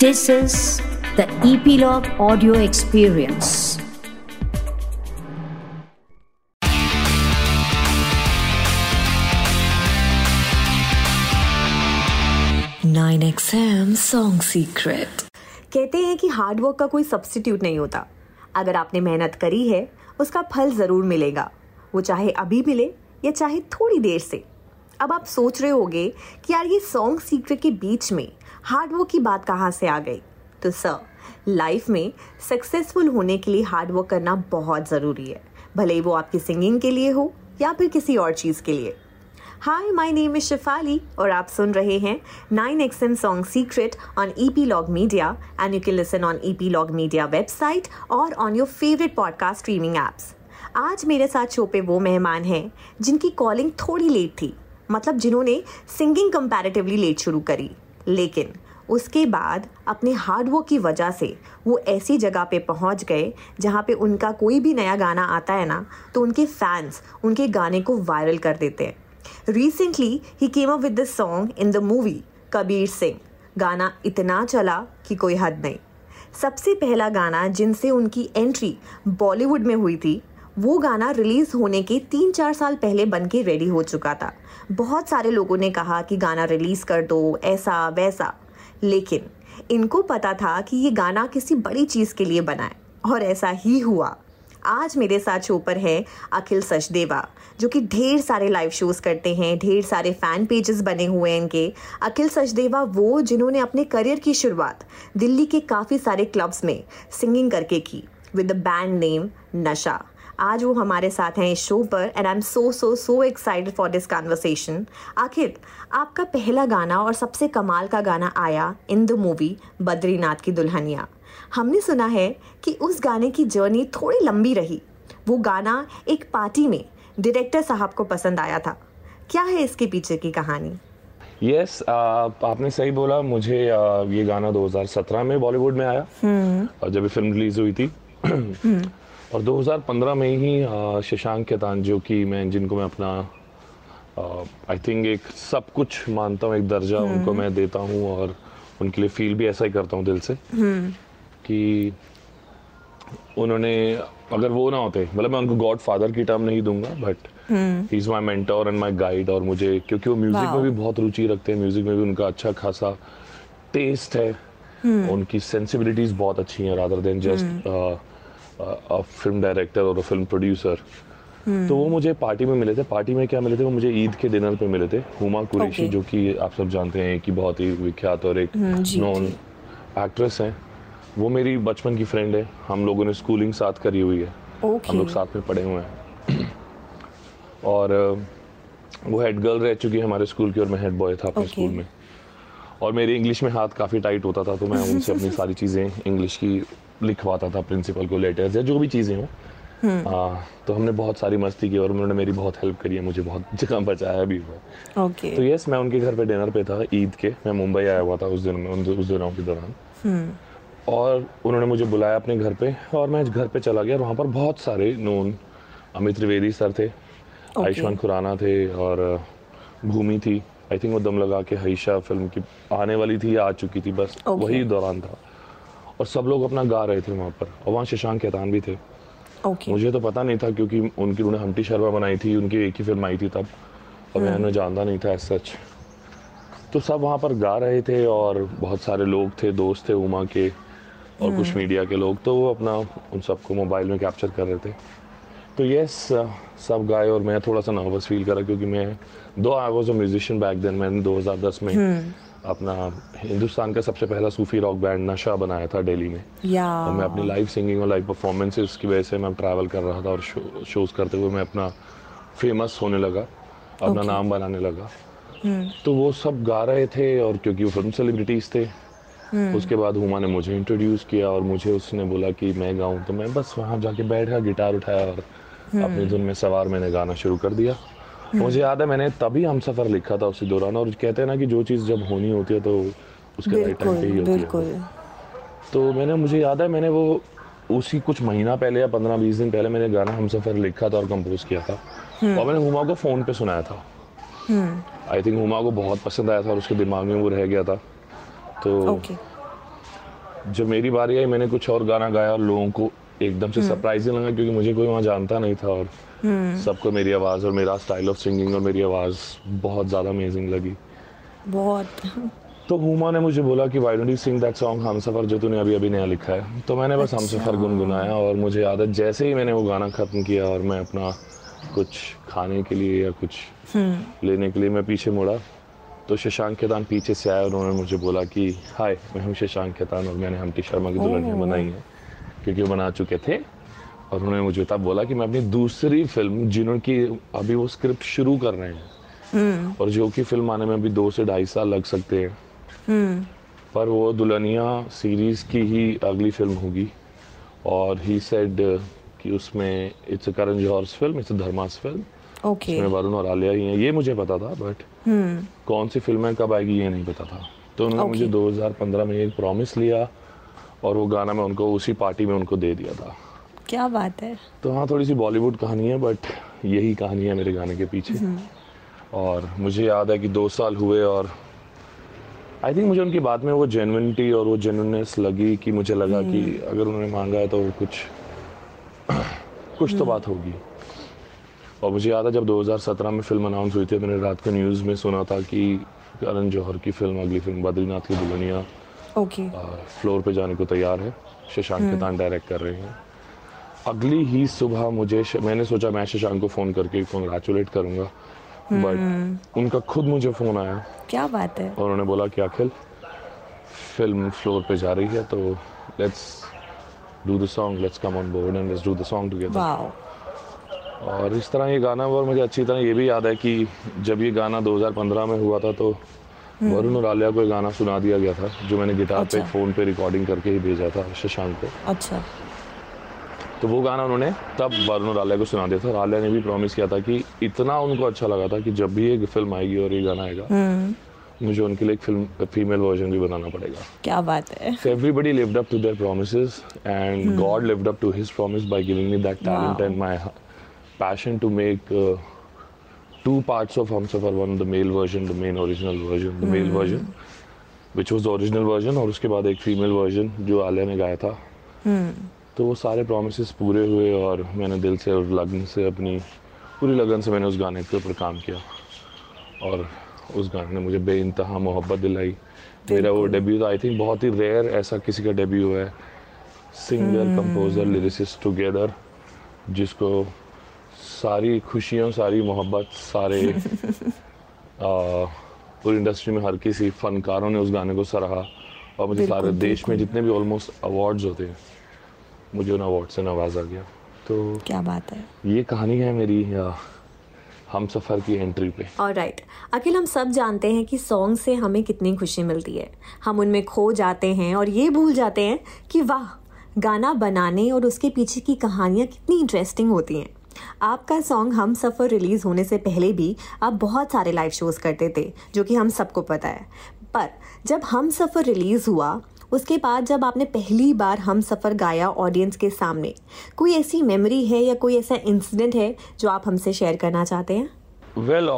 This is the Epilogue Audio Experience. Nine XM Song Secret. कहते हैं कि hard work का कोई सब्स्टिट्यूट नहीं होता अगर आपने मेहनत करी है उसका फल ज़रूर मिलेगा वो चाहे अभी मिले या चाहे थोड़ी देर से अब आप सोच रहे होगे कि यार ये सॉन्ग सीक्रेट के बीच में हार्ड वर्क की बात कहाँ से आ गई? तो सर, लाइफ में सक्सेसफुल होने के लिए हार्ड वर्क करना बहुत ज़रूरी है। भले ही वो आपकी सिंगिंग के लिए हो या फिर किसी और चीज़ के लिए। Hi, my name is Shifali और आप सुन रहे हैं nine X M song secret on E P log media and you can listen on E P log media website और on your favourite podcast streaming apps आज मेरे साथ show पे वो मेहमान हैं जिनकी कॉलिंग थोड़ी लेट थी मतलब जिन्होंने सिंगिंग कंपैरेटिवली लेट शुरू करी। लेकिन उसके बाद अपने हार्डवर्क की वजह से वो ऐसी जगह पे पहुँच गए जहाँ पे उनका कोई भी नया गाना आता है ना तो उनके फैंस उनके गाने को वायरल कर देते हैं। Recently he came up with the song in the movie Kabir Singh गाना इतना चला कि कोई हद नहीं। सबसे पहला गाना जिनसे उनकी एंट्री बॉलीवुड में हुई थी वो गाना रिलीज़ होने के तीन चार साल पहले बन के रेडी हो चुका था। बहुत सारे लोगों ने कहा कि गाना रिलीज़ कर दो, ऐसा, वैसा। लेकिन इनको पता था कि ये गाना किसी बड़ी चीज़ के लिए बना है, और ऐसा ही हुआ। आज मेरे साथ शो पर है अखिल सचदेवा, जो कि ढेर सारे लाइव शोज़ करते हैं, ढेर सारे फ़ैन पेजेस बने हुए हैं इनके। अखिल सचदेवा वो जिन्होंने अपने करियर की शुरुआत दिल्ली के काफ़ी सारे क्लब्स में सिंगिंग करके की विद द बैंड नेम नशा। आज वो हमारे साथ हैं इस शो पर and I am so so so excited for this conversation आखिर आपका पहला गाना और सबसे कमाल का गाना आया इन द मूवी बद्रीनाथ की दुल्हनिया। हमने सुना है कि उस गाने की जर्नी थोड़ी लंबी रही। वो गाना एक पार्टी में डायरेक्टर साहब को पसंद आया था। क्या है इसके पीछे की कहानी? यस yes, uh, आपने सही बोला। मुझे uh, ये गाना 2017 में बॉलीवुड में आया। और जब ये फ़िल्म रिलीज़ हुई थी और 2015 में ही शशांक केतान जो कि मैं जिनको मैं अपना आई थिंक एक सब कुछ मानता हूँ एक दर्जा उनको मैं देता हूँ और उनके लिए फील भी ऐसा ही करता हूँ दिल से कि उन्होंने अगर वो ना होते मतलब मैं उनको गॉड फादर की टर्म नहीं दूँगा but he is my mentor and my guide और मुझे क्योंकि वो म्यूज़िक में भी बहुत रुचि रखते हैं म्यूज़िक में भी उनका अच्छा खासा टेस्ट है। उनकी सेंसिबिलिटीज बहुत अच्छी हैं rather than just film director और फ़िल्म प्रोड्यूसर तो वो मुझे पार्टी में मिले थे। पार्टी में क्या मिले थे? वो मुझे ईद के डिनर पे मिले थे। हुमा कुरैशी Okay. जो कि आप सब जानते हैं कि बहुत ही विख्यात और एक नॉन एक्ट्रेस हैं। वो मेरी बचपन की फ्रेंड है। हम लोगों ने स्कूलिंग साथ करी हुई है। ओके हम लोग साथ में पढ़े हुए हैं। और वो हेड गर्ल रह चुकी है हमारे स्कूल की और मैं हेड बॉय था अपने Okay. स्कूल में। और मेरे इंग्लिश में हाथ काफ़ी टाइट होता था तो मैं उनसे अपनी सारी चीज़ें इंग्लिश की लिखवाता था प्रिंसिपल को लेटर्स या जो भी चीज़ें हों। आ, तो हमने बहुत सारी मस्ती की और उन्होंने मेरी बहुत हेल्प करी है मुझे बहुत जगह बचाया भी हुआ। ओके तो यस मैं उनके घर पे डिनर पे था ईद के मैं मुंबई आया हुआ था उस दिन में उस दिनों के दौरान। और उन्होंने मुझे बुलाया अपने घर पे और मैं घर पे चला गया वहाँ पर बहुत सारे नून अमित त्रिवेदी सर थे आयुष्मान खुराना थे और भूमि थी। आई थिंक वो दम लगा के हईशा फ़िल्म की आने वाली थी या आ चुकी थी बस Okay. वही दौरान था। और सब लोग अपना गा रहे थे वहाँ पर। और वहाँ शशांक खेतान भी थे। ओके मुझे तो पता नहीं था क्योंकि उनकी उन्होंने हमटी शर्मा बनाई थी उनकी एक ही फ़िल्म आई थी तब। और मैं उन्हें जानता नहीं था सच तो सब वहाँ पर गा रहे थे और बहुत सारे लोग थे दोस्त थे उमा के और कुछ मीडिया के लोग तो वो अपना उन सबको मोबाइल में कैप्चर कर रहे थे। तो यस सब गाए और मैं थोड़ा सा नर्वस फील करा क्योंकि मैं though I was a musician back then मैंने 2010 में अपना हिंदुस्तान का सबसे पहला सूफी रॉक बैंड नशा बनाया था दिल्ली में। या। और मैं अपनी लाइव सिंगिंग और लाइव परफॉर्मेंसेस की वजह से मैं ट्रैवल कर रहा था और शो, शोज़ करते हुए मैं अपना फ़ेमस होने लगा अपना Okay. नाम बनाने लगा। तो वो सब गा रहे थे और क्योंकि वो फ़िल्म सेलिब्रिटीज थे उसके बाद हुमा ने मुझे इंट्रोड्यूस किया और मुझे उसने बोला कि मैं गाऊं। तो मैं बस वहाँ जाके बैठ गया गिटार उठाया और अपनी धुन में सवार मैंने गाना शुरू कर दिया। मुझे याद है मैंने तभी हम सफ़र लिखा था उसी दौरान और कहते हैं ना कि जो चीज़ जब होनी होती है तो उसके राइट टाइम पे ही होती है। तो मैंने मुझे याद है मैंने वो उसी कुछ महीना पहले या पंद्रह बीस दिन पहले मैंने गाना हम सफ़र लिखा था और कंपोज किया था। और मैंने हुमा को फ़ोन पे सुनाया था। आई थिंक हुमा को बहुत पसंद आया था और उसके दिमाग में वो रह गया था। तो जब मेरी बारी आई मैंने कुछ और गाना गाया और लोगों को एकदम से सरप्राइजिंग लगा क्योंकि मुझे कोई वहाँ जानता नहीं था और सबको मेरी आवाज़ और मेरा स्टाइल ऑफ़ सिंगिंग और मेरी आवाज़ बहुत ज़्यादा अमेजिंग लगी। बहुत। तो हुमा ने मुझे बोला कि why don't you sing that song Humsafar जो तूने अभी अभी नया लिखा है? तो मैंने बस हम सफ़र गुनगुनाया और मुझे याद है जैसे ही मैंने वो गाना ख़त्म किया और मैं अपना कुछ खाने के लिए या कुछ लेने के लिए मैं पीछे मुड़ा तो शशांक खेतान पीछे से आया और उन्होंने मुझे बोला कि हाय मैं हूँ शशांक खेतान और मैंने हमटी शर्मा की दुल्हनिया बनाई है। क्योंकि वो बना चुके थे और उन्होंने मुझे तब बोला कि मैं अपनी दूसरी फ़िल्म जिन्होंने अभी वो स्क्रिप्ट शुरू कर रहे हैं और जो कि फ़िल्म आने में अभी दो से ढाई साल लग सकते हैं। पर वो दुल्हनिया सीरीज़ की ही अगली फ़िल्म होगी और ही सेड कि उसमें it's a Karan Johar's film it's a Dharma's film okay इसमें वरुण और आलिया ही हैं ये मुझे पता था बट कौन सी फ़िल्में कब आएगी ये नहीं पता था। तो उन्होंने Okay. मुझे 2015 में एक प्रॉमिस लिया और वो गाना मैं उनको उसी पार्टी में उनको दे दिया था। क्या बात है। तो हाँ थोड़ी सी बॉलीवुड कहानी है बट यही कहानी है मेरे गाने के पीछे। और मुझे याद है कि दो साल हुए और आई थिंक मुझे उनकी बात में वो जेनविनिटी और वो जेनुनेस लगी कि मुझे लगा कि अगर उन्होंने मांगा है तो कुछ कुछ तो बात होगी। और मुझे याद है जब 2017 में फ़िल्म अनाउंस हुई थी मैंने रात को न्यूज़ में सुना था कि करण जौहर की फ़िल्म अगली फ़िल्म बद्रीनाथ की दुल्हनिया ओके फ्लोर पे जाने को तैयार है। शशांक खेतान डायरेक्ट कर रहे हैं। अगली ही सुबह मुझे मैंने सोचा मैं शशांक को फ़ोन करके कॉन्ग्रेचुलेट करूँगा। बट उनका खुद मुझे फ़ोन आया। क्या बात है? और उन्होंने बोला कि अखिल फ़िल्म फ्लोर पे जा रही है तो let's do the song let's come on board and let's do the song together और इस तरह ये गाना और मुझे अच्छी तरह ये भी याद है कि जब ये गाना 2015 में हुआ था तो वरुण और आलिया को गाना सुना दिया गया था जो मैंने गिटार अच्छा। पे। फ़ोन पे रिकॉर्डिंग करके ही भेजा था शशांक को अच्छा तो वो गाना उन्होंने तब वरुण और आलिया को सुना दिया था और आलिया ने भी प्रॉमिस किया था कि इतना उनको अच्छा लगा था कि जब भी ये फ़िल्म आएगी और ये गाना आएगा मुझे उनके लिए एक फ़िल्म फीमेल वर्जन भी बनाना पड़ेगा क्या बात है So everybody lived up to their promises, and God lived up to His promise by giving me that talent Wow. and my h- passion to make uh, two parts of Humsafar. One the male version, the main original version, the mm. male version, which was the original version, और उसके बाद एक female version जो आलिया ने गाया था। तो वो सारे प्रोमिस पूरे हुए और मैंने दिल से और लगन से अपनी पूरी लगन से मैंने उस गाने के ऊपर काम किया। और उस गाने ने मुझे बेइंतहा मोहब्बत दिलाई। मेरा वो डेब्यू था। आई थिंक बहुत ही रेयर ऐसा किसी का डेब्यू है। सिंगर कंपोजर लिरिसिस्ट टुगेदर जिसको सारी खुशियों सारी मोहब्बत सारे पूरी इंडस्ट्री में हर किसी फनकारों ने उस गाने को सराहा। और मुझे सारे देश में। जितने भी ऑलमोस्ट अवार्ड्स होते हैं मुझे उन अवार्ड से नवाजा गया। तो क्या बात है। ये कहानी है मेरी हम सफ़र की एंट्री पे। और राइट अखिल हम सब जानते हैं कि सॉन्ग से हमें कितनी खुशी मिलती है। हम उनमें खो जाते हैं और ये भूल जाते हैं कि वाह गाना बनाने और उसके पीछे की कहानियाँ कितनी इंटरेस्टिंग होती हैं। आपका सॉन्ग हम सफ़र रिलीज़ होने से पहले भी आप बहुत सारे लाइव शोज़ करते थे जो कि हम सबको पता है पर जब हम सफ़र रिलीज़ हुआ उसके बाद जब आपने पहली बार हम सफ़र गाया ऑडियंस के सामने कोई ऐसी मेमोरी है या कोई ऐसा इंसिडेंट है जो आप हमसे शेयर करना चाहते हैं well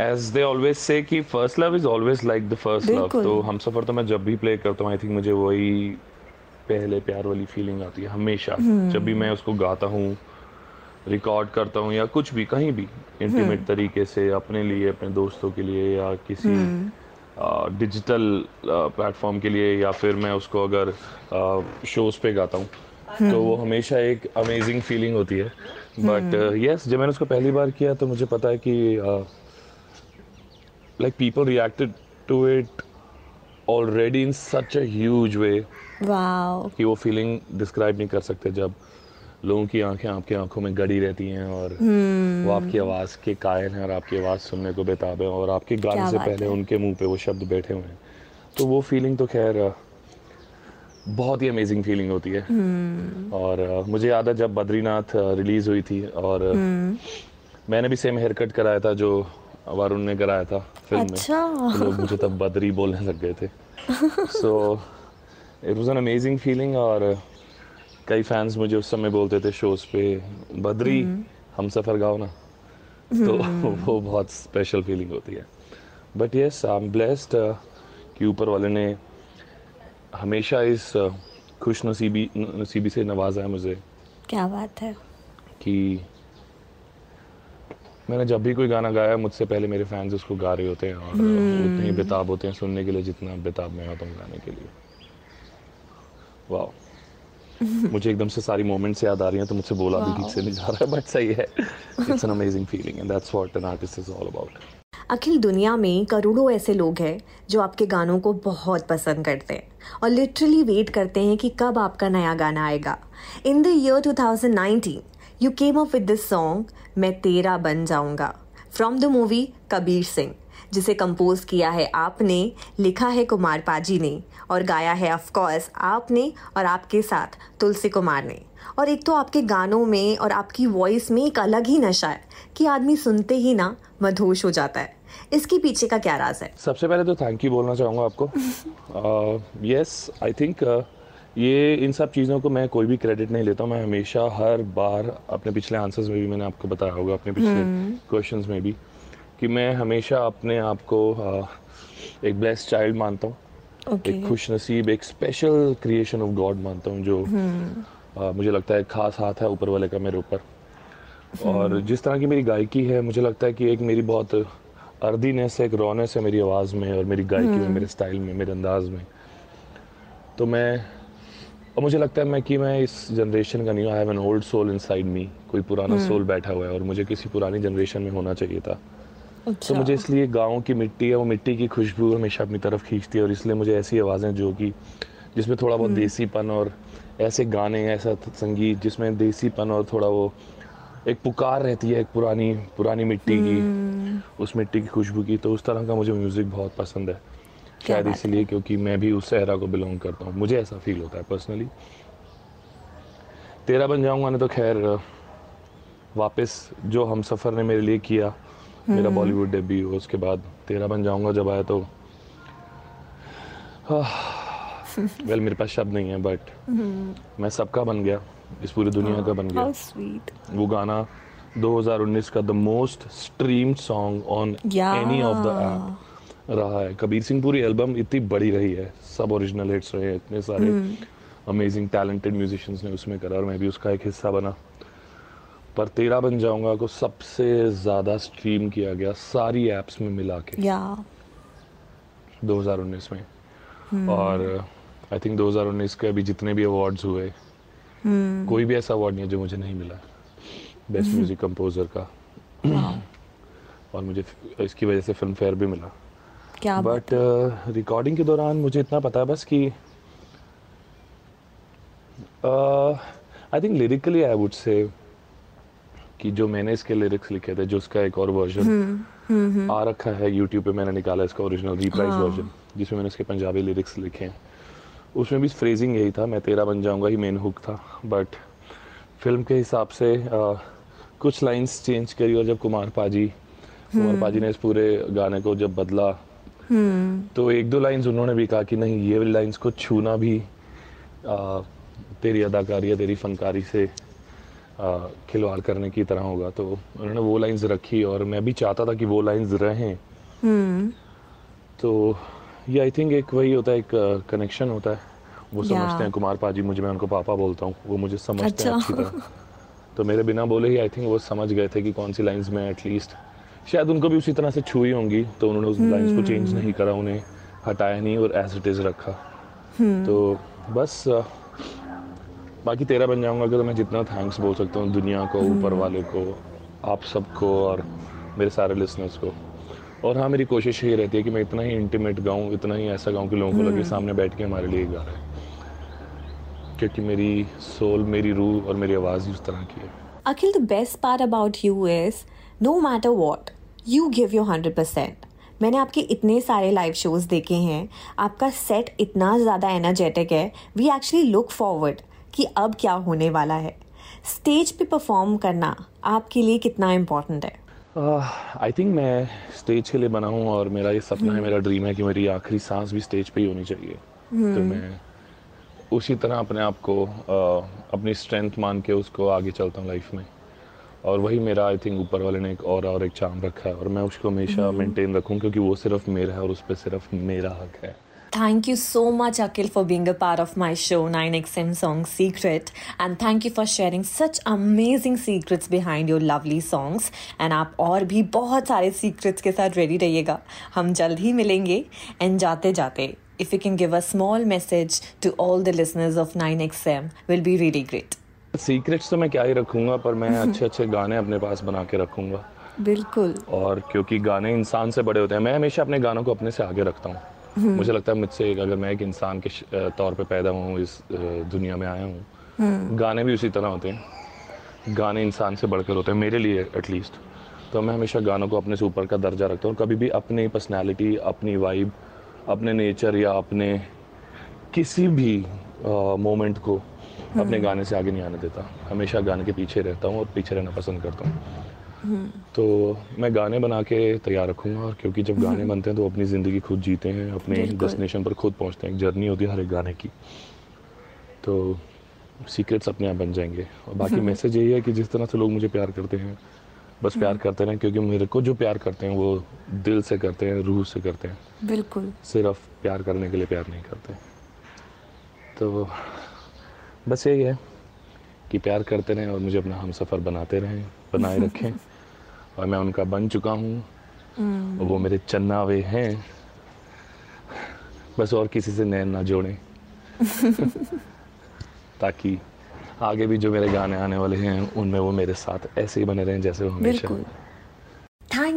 as they always say कि first love is always like the first love. तो हम सफ़र तो मैं जब भी प्ले करता हूँ आई थिंक मुझे वही पहले प्यार वाली फीलिंग आती है हमेशा hmm. जब भी मैं उसको गाता हूँ रिकॉर्ड करता हूँ या कुछ भी कहीं भी इंटीमेट तरीके से अपने लिए अपने दोस्तों के लिए या किसी डिजिटल प्लेटफॉर्म के लिए या फिर मैं उसको अगर शोज़ पे गाता हूँ तो वो हमेशा एक अमेजिंग फीलिंग होती है। बट यस जब मैंने उसको पहली बार किया तो मुझे पता है कि like people reacted to it already in such a huge way कि वो फीलिंग डिस्क्राइब नहीं कर सकते जब लोगों की आँखें आपकी आँखों में गड़ी रहती हैं और वो आपकी आवाज़ के कायल हैं और आपकी आवाज़ सुनने को बेताब है और आपके गाने से पहले उनके मुँह पे वो शब्द बैठे हुए हैं। तो वो फीलिंग तो खैर बहुत ही अमेजिंग फीलिंग होती है। और मुझे याद है जब बद्रीनाथ रिलीज़ हुई थी और अ, मैंने भी सेम हेयर कट कराया था जो वरुण ने कराया था फ़िल्म में। अच्छा। तो लोग मुझे तब बद्री बोलने लग गए थे। So it was an amazing feeling और कई फैंस मुझे उस समय बोलते थे शोज़ पे बद्री हम सफ़र गाओ ना। तो वो बहुत स्पेशल फीलिंग होती है। But yes I am blessed कि ऊपर वाले ने हमेशा इस खुश नसीबी नसीबी से नवाजा है मुझे। क्या बात है। कि मैंने जब भी कोई गाना गाया मुझसे पहले मेरे फैंस उसको गा रहे होते हैं और उतने ही बेताब होते हैं सुनने के लिए जितना बेताब मैं होता हूँ गाने के लिए। वाह मुझे एकदम से सारी मोमेंट्स याद आ रही हैं तो मुझसे बोला भी ठीक से नहीं जा रहा है बट सही है। It's an amazing feeling and that's what an artist is all about Akhil दुनिया में करोड़ों ऐसे लोग हैं जो आपके गानों को बहुत पसंद करते हैं और लिटरली वेट करते हैं कि कब आपका नया गाना आएगा। In the year 2019 you came up with this song मैं तेरा बन जाऊँगा। From the movie Kabir Singh जिसे कंपोज किया है आपने लिखा है कुमार पाजी ने और गाया है ऑफ़ कोर्स आपने और आपके साथ तुलसी कुमार ने। और एक तो आपके गानों में और आपकी वॉइस में एक अलग ही नशा है कि आदमी सुनते ही ना मधोश हो जाता है। इसके पीछे का क्या राज है? सबसे पहले तो थैंक यू बोलना चाहूँगा आपको। यस आई थिंक ये इन सब चीज़ों को मैं कोई भी क्रेडिट नहीं लेता मैं हमेशा हर बार अपने पिछले आंसर्स में भी मैंने आपको बताया होगा अपने पिछले क्वेश्चन में भी कि मैं हमेशा अपने आप को एक ब्लेस्ड चाइल्ड मानता हूँ। ओके एक खुश नसीब एक स्पेशल क्रिएशन ऑफ़ गॉड मानता हूँ जो आ, मुझे लगता है खास हाथ है ऊपर वाले का मेरे ऊपर। और जिस तरह की मेरी गायकी है मुझे लगता है कि एक मेरी बहुत अर्दीनेस है एक रॉनेस है मेरी आवाज़ में और मेरी गायकी में मेरे स्टाइल में मेरे अंदाज में। तो मैं और मुझे लगता है मैं कि मैं इस जनरेशन का नहीं हूँ I have an old soul inside me कोई पुराना सोल बैठा हुआ है और मुझे किसी पुरानी जनरेशन में होना चाहिए था। तो अच्छा। मुझे इसलिए गाँव की मिट्टी है वो मिट्टी की खुशबू हमेशा अपनी तरफ़ खींचती है और इसलिए मुझे ऐसी आवाज़ें जो कि जिसमें थोड़ा बहुत देसीपन और ऐसे गाने ऐसा संगीत जिसमें देसीपन और थोड़ा वो एक पुकार रहती है एक पुरानी पुरानी मिट्टी की उस मिट्टी की खुशबू की। तो उस तरह का मुझे म्यूज़िक बहुत पसंद है। शायद इसलिए क्योंकि मैं भी उस सहरा को बिलोंग करता हूँ। मुझे ऐसा फील होता है पर्सनली तेरा बन जाऊँगा ने तो खैर वापस जो हम सफ़र ने मेरे लिए किया मेरा बॉलीवुड डेब्यू उसके बाद तेरा बन जाऊँगा जब आया तो। वेल मेरे पास शब्द नहीं है बट मैं सबका बन गया इस पूरी दुनिया का बन गया। वो गाना 2019 का the most stream song on any of the app रहा है। कबीर सिंह पूरी एल्बम इतनी बड़ी रही है। सब ओरिजिनल हिट्स रहे हैं इतने सारे अमेजिंग टैलेंटेड म्यूजिशियंस ने उसमें करा और मैं भी उसका एक हिस्सा बना। पर तेरा बन जाऊँगा को सबसे ज़्यादा स्ट्रीम किया गया सारी एप्स में मिला के। या। 2019 में। hmm. और आई थिंक 2019 के अभी जितने भी अवार्ड्स हुए hmm. कोई भी ऐसा अवार्ड नहीं है जो मुझे नहीं मिला। बेस्ट म्यूज़िक कंपोजर का। और मुझे इसकी वजह से फ़िल्म फेयर भी मिला। क्या बट रिकॉर्डिंग uh, के दौरान मुझे इतना पता है बस कि I think lyrically I would say कि जो मैंने इसके लिरिक्स लिखे थे जो उसका एक और वर्जन आ रखा है यूट्यूब पे मैंने निकाला इसका ओरिजिनल रीप्राइज। वर्जन जिसमें मैंने इसके पंजाबी लिरिक्स लिखे हैं। उसमें भी फ्रेजिंग यही था मैं तेरा बन जाऊँगा ही मेन हुक था। बट फ़िल्म के हिसाब से uh, कुछ लाइंस चेंज करी और जब कुमार पाजी कुमार पाजी ने इस पूरे गाने को जब बदला तो एक दो लाइंस उन्होंने भी कहा कि नहीं ये लाइंस को छूना भी आ, तेरी अदाकारी या तेरी फनकारी से खिलवाड़ करने की तरह होगा। तो उन्होंने वो लाइंस रखी और मैं भी चाहता था कि वो लाइंस रहें। तो ये आई थिंक एक वही होता है एक कनेक्शन होता है। वो समझते हैं कुमार पाजी मुझे मैं उनको पापा बोलता हूँ। वो मुझे समझते हैं अच्छा। अच्छी तरह। तो मेरे बिना बोले ही आई थिंक वो समझ गए थे कि कौन सी लाइंस में एटलीस्ट शायद उनको भी उसी तरह से छुई होंगी तो उन्होंने उस लाइंस को चेंज नहीं करा उन्हें हटाया नहीं और एज इट इज़ रखा। तो बस बाकी तेरा बन जाऊँगा कि तो मैं जितना थैंक्स बोल सकता हूँ दुनिया को ऊपर वाले को आप सबको और मेरे सारे लिसनर्स को। और हाँ मेरी कोशिश यही रहती है कि मैं इतना ही इंटीमेट गाऊँ इतना ही ऐसा गाऊँ कि लोगों को लगे सामने बैठ के हमारे लिए गा रहे हैं। क्योंकि मेरी सोल मेरी रूह और मेरी आवाज़ ही उस तरह की है। Akhil the best part about you you no matter matter what, give give your 100%. मैंने आपके इतने सारे लाइव शोज़ देखे हैं। आपका सेट इतना ज़्यादा एनर्जेटिक है। वी एक्चुअली लुक फॉरवर्ड कि अब क्या होने वाला है। स्टेज पे परफॉर्म करना आपके लिए कितना इम्पोर्टेंट है। आई थिंक मैं स्टेज के लिए बना हूँ और मेरा ये सपना है मेरा ड्रीम है कि मेरी आखिरी सांस भी स्टेज पे ही होनी चाहिए। तो मैं उसी तरह अपने आप को अ, अपनी स्ट्रेंथ मान के उसको आगे चलता हूँ लाइफ में। और वही मेरा आई थिंक ऊपर वाले ने एक और और एक चाम रखा है और मैं उसको हमेशा मेंटेन रखूँ क्योंकि वो सिर्फ़ मेरा है और उस पर सिर्फ़ मेरा हक है Thank you so much, Akil, for being a part of my show, 9XM Song Secret. And thank you for sharing such amazing secrets behind your lovely songs. And आप और भी बहुत सारे secrets के साथ ready रहिएगा हम जल्द ही मिलेंगे एंड जाते जाते if you can give a small message to all the listeners of 9XM will be really great. Secrets तो मैं क्या ही रखूँगा पर मैं अच्छे अच्छे गाने अपने पास बना के रखूँगा। बिल्कुल। और क्योंकि गाने इंसान से बड़े होते हैं मैं हमेशा अपने गानों को अपने से आगे रखता हूँ। मुझे लगता है मुझसे एक अगर मैं एक इंसान के तौर पे पैदा हूँ इस दुनिया में आया हूँ गाने भी उसी तरह होते हैं। गाने इंसान से बढ़कर होते हैं मेरे लिए एटलीस्ट तो मैं हमेशा गानों को अपने से ऊपर का दर्जा रखता हूँ और कभी भी अपनी पर्सनैलिटी अपनी वाइब अपने नेचर या अपने किसी भी मोमेंट को अपने गाने से आगे नहीं आने देता। हमेशा गाने के पीछे रहता हूँ और पीछे रहना पसंद करता हूँ। तो मैं गाने बना के तैयार रखूँगा और क्योंकि जब गाने बनते हैं तो अपनी ज़िंदगी खुद जीते हैं अपने डेस्टिनेशन पर खुद पहुँचते हैं। एक जर्नी होती है हर एक गाने की। तो सीक्रेट्स अपने आप बन जाएँगे। और बाकी मैसेज यही है कि जिस तरह से लोग मुझे प्यार करते हैं बस प्यार करते रहें क्योंकि मेरे को जो प्यार करते हैं वो दिल से करते हैं रूह से करते हैं। बिल्कुल। सिर्फ़ प्यार करने के लिए प्यार नहीं करते। तो बस यही है कि प्यार करते रहें और मुझे अपना हम सफ़र बनाते रहें बनाए रखें। और मैं उनका बन चुका हूँ। और वो मेरे चन्नावे हैं। बस और किसी से नैन ना जोड़ें। ताकि आगे भी जो मेरे गाने आने वाले हैं उनमें वो मेरे साथ ऐसे ही बने रहें जैसे वो हमेशा बिल्कुल।